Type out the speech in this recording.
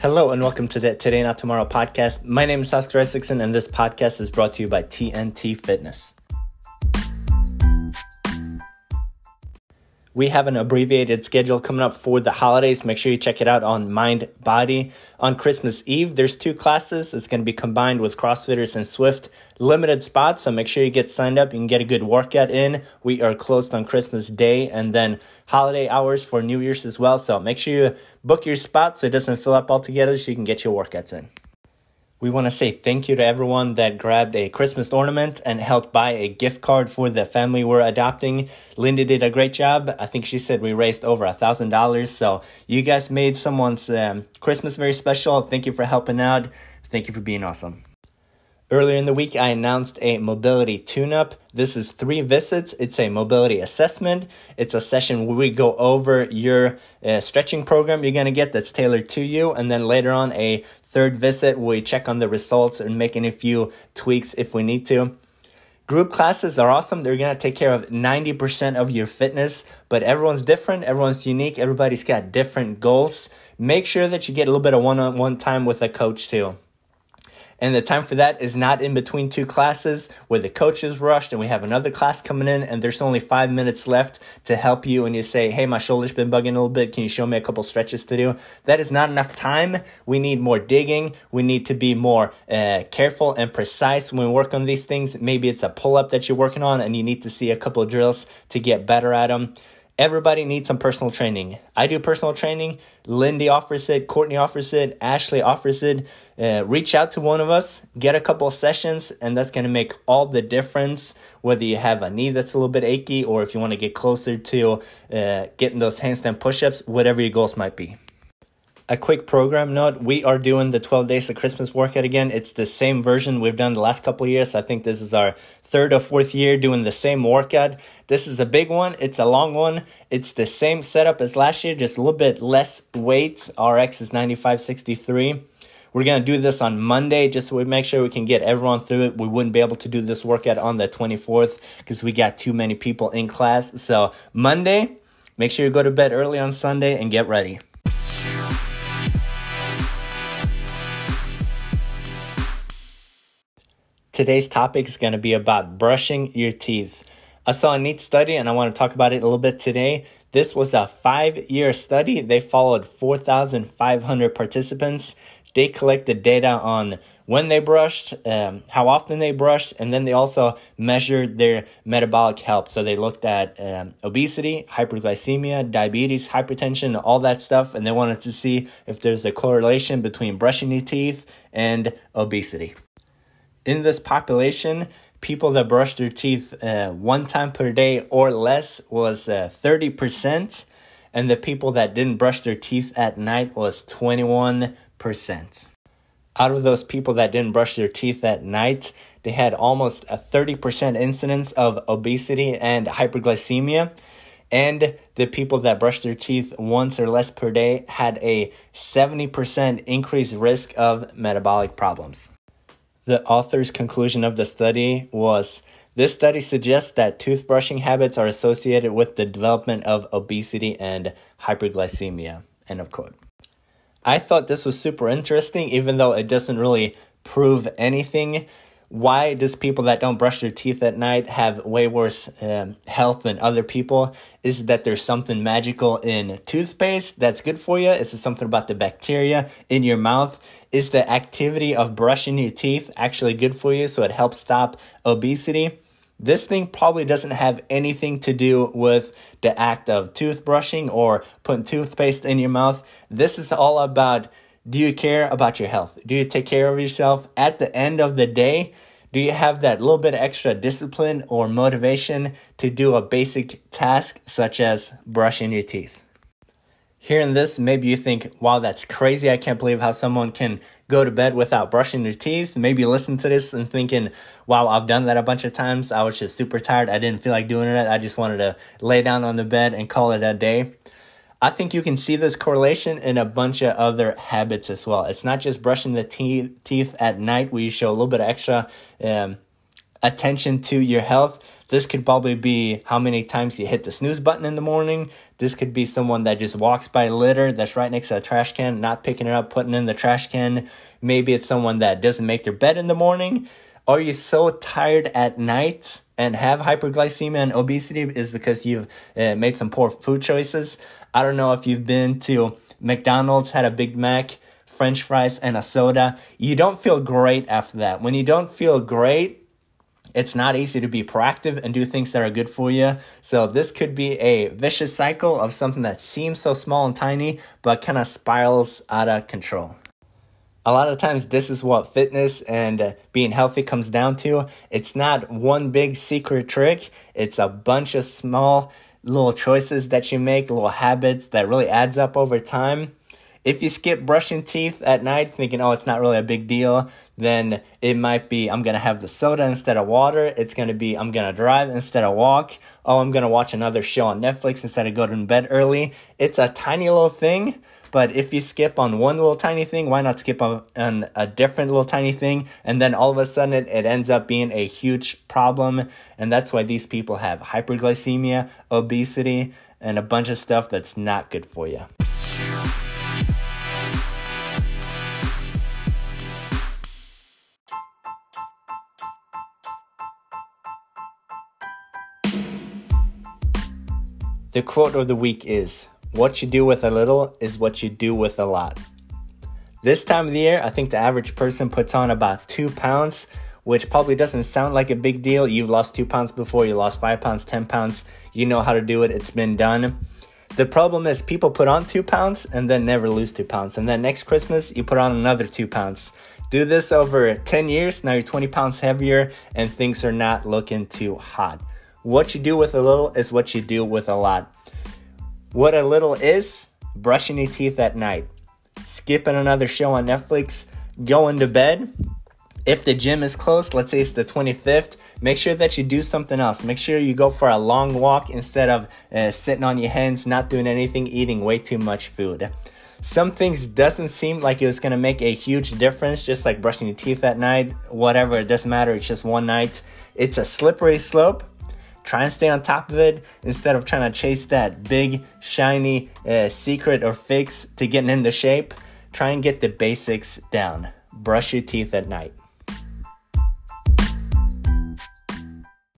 Hello and welcome to the Today Not Tomorrow podcast. My name is Oscar Isaacson and this podcast is brought to you by TNT Fitness. We have an abbreviated schedule coming up for the holidays. Make sure you check it out on Mind Body. On Christmas Eve, there's two classes. It's going to be combined with CrossFitters and Swift. Limited spots, so make sure you get signed up. You can get a good workout in. We are closed on Christmas Day and then holiday hours for New Year's as well. So make sure you book your spot so it doesn't fill up altogether so you can get your workouts in. We want to say thank you to everyone that grabbed a Christmas ornament and helped buy a gift card for the family we're adopting. Linda did a great job. I think she said we raised over a thousand dollars. So you guys made someone's um, Christmas very special. Thank you for helping out. Thank you for being awesome. Earlier in the week, I announced a mobility tune up. This is three visits. It's a mobility assessment. It's a session where we go over your uh, stretching program you're going to get that's tailored to you. And then later on, a third visit, we check on the results and make any few tweaks if we need to. Group classes are awesome. They're going to take care of 90% of your fitness, but everyone's different. Everyone's unique. Everybody's got different goals. Make sure that you get a little bit of one on one time with a coach too. And the time for that is not in between two classes where the coach is rushed and we have another class coming in and there's only five minutes left to help you and you say, Hey, my shoulder's been bugging a little bit. Can you show me a couple stretches to do? That is not enough time. We need more digging. We need to be more uh, careful and precise when we work on these things. Maybe it's a pull up that you're working on and you need to see a couple drills to get better at them. Everybody needs some personal training. I do personal training. Lindy offers it. Courtney offers it. Ashley offers it. Uh, reach out to one of us, get a couple sessions, and that's going to make all the difference. Whether you have a knee that's a little bit achy or if you want to get closer to uh, getting those handstand push ups, whatever your goals might be a quick program note. We are doing the 12 days of christmas workout again. It's the same version we've done the last couple years. I think this is our third or fourth year doing the same workout. This is a big one. It's a long one. It's the same setup as last year just a little bit less weight rx is 9563 we're going to do this on Monday just so we make sure we can get everyone through it. We wouldn't be able to do this workout on the 24th because we got too many people in class. So, Monday, make sure you go to bed early on Sunday and get ready. Today's topic is going to be about brushing your teeth. I saw a neat study and I want to talk about it a little bit today. This was a five year study. They followed 4,500 participants. They collected data on when they brushed, um, how often they brushed, and then they also measured their metabolic health. So they looked at um, obesity, hyperglycemia, diabetes, hypertension, all that stuff, and they wanted to see if there's a correlation between brushing your teeth and obesity in this population, people that brushed their teeth uh, one time per day or less was uh, 30%, and the people that didn't brush their teeth at night was 21%. Out of those people that didn't brush their teeth at night, they had almost a 30% incidence of obesity and hyperglycemia. And the people that brushed their teeth once or less per day had a 70% increased risk of metabolic problems. The author's conclusion of the study was this study suggests that toothbrushing habits are associated with the development of obesity and hyperglycemia. End of quote. I thought this was super interesting, even though it doesn't really prove anything why does people that don't brush their teeth at night have way worse um, health than other people is that there's something magical in toothpaste that's good for you. Is it something about the bacteria in your mouth. Is the activity of brushing your teeth actually good for you? So it helps stop obesity. This thing probably doesn't have anything to do with the act of toothbrushing or putting toothpaste in your mouth. This is all about do you care about your health? Do you take care of yourself? At the end of the day, do you have that little bit of extra discipline or motivation to do a basic task such as brushing your teeth? Hearing this, maybe you think, wow, that's crazy. I can't believe how someone can go to bed without brushing their teeth. Maybe listen to this and thinking, wow, I've done that a bunch of times. I was just super tired. I didn't feel like doing it. I just wanted to lay down on the bed and call it a day. I think you can see this correlation in a bunch of other habits as well. It's not just brushing the te- teeth at night where you show a little bit of extra um, attention to your health. This could probably be how many times you hit the snooze button in the morning. This could be someone that just walks by litter that's right next to a trash can, not picking it up, putting in the trash can. Maybe it's someone that doesn't make their bed in the morning. Are you so tired at night and have hyperglycemia and obesity is because you've uh, made some poor food choices? I don't know if you've been to McDonald's, had a Big Mac, french fries, and a soda. You don't feel great after that. When you don't feel great, it's not easy to be proactive and do things that are good for you. So, this could be a vicious cycle of something that seems so small and tiny, but kind of spirals out of control. A lot of times, this is what fitness and uh, being healthy comes down to. It's not one big secret trick, it's a bunch of small little choices that you make, little habits that really adds up over time. If you skip brushing teeth at night thinking, oh, it's not really a big deal, then it might be I'm going to have the soda instead of water. It's going to be I'm going to drive instead of walk. Oh, I'm going to watch another show on Netflix instead of go to bed early. It's a tiny little thing, but if you skip on one little tiny thing, why not skip on, on a different little tiny thing? And then all of a sudden it, it ends up being a huge problem. And that's why these people have hyperglycemia, obesity, and a bunch of stuff that's not good for you. The quote of the week is What you do with a little is what you do with a lot. This time of the year, I think the average person puts on about two pounds, which probably doesn't sound like a big deal. You've lost two pounds before, you lost five pounds, 10 pounds. You know how to do it, it's been done. The problem is people put on two pounds and then never lose two pounds. And then next Christmas, you put on another two pounds. Do this over 10 years, now you're 20 pounds heavier, and things are not looking too hot. What you do with a little is what you do with a lot. What a little is brushing your teeth at night, skipping another show on Netflix, going to bed. If the gym is closed, let's say it's the 25th, make sure that you do something else. Make sure you go for a long walk instead of uh, sitting on your hands, not doing anything, eating way too much food. Some things doesn't seem like it was gonna make a huge difference, just like brushing your teeth at night, whatever, it doesn't matter, it's just one night. It's a slippery slope Try and stay on top of it instead of trying to chase that big, shiny uh, secret or fix to getting into shape. Try and get the basics down. Brush your teeth at night.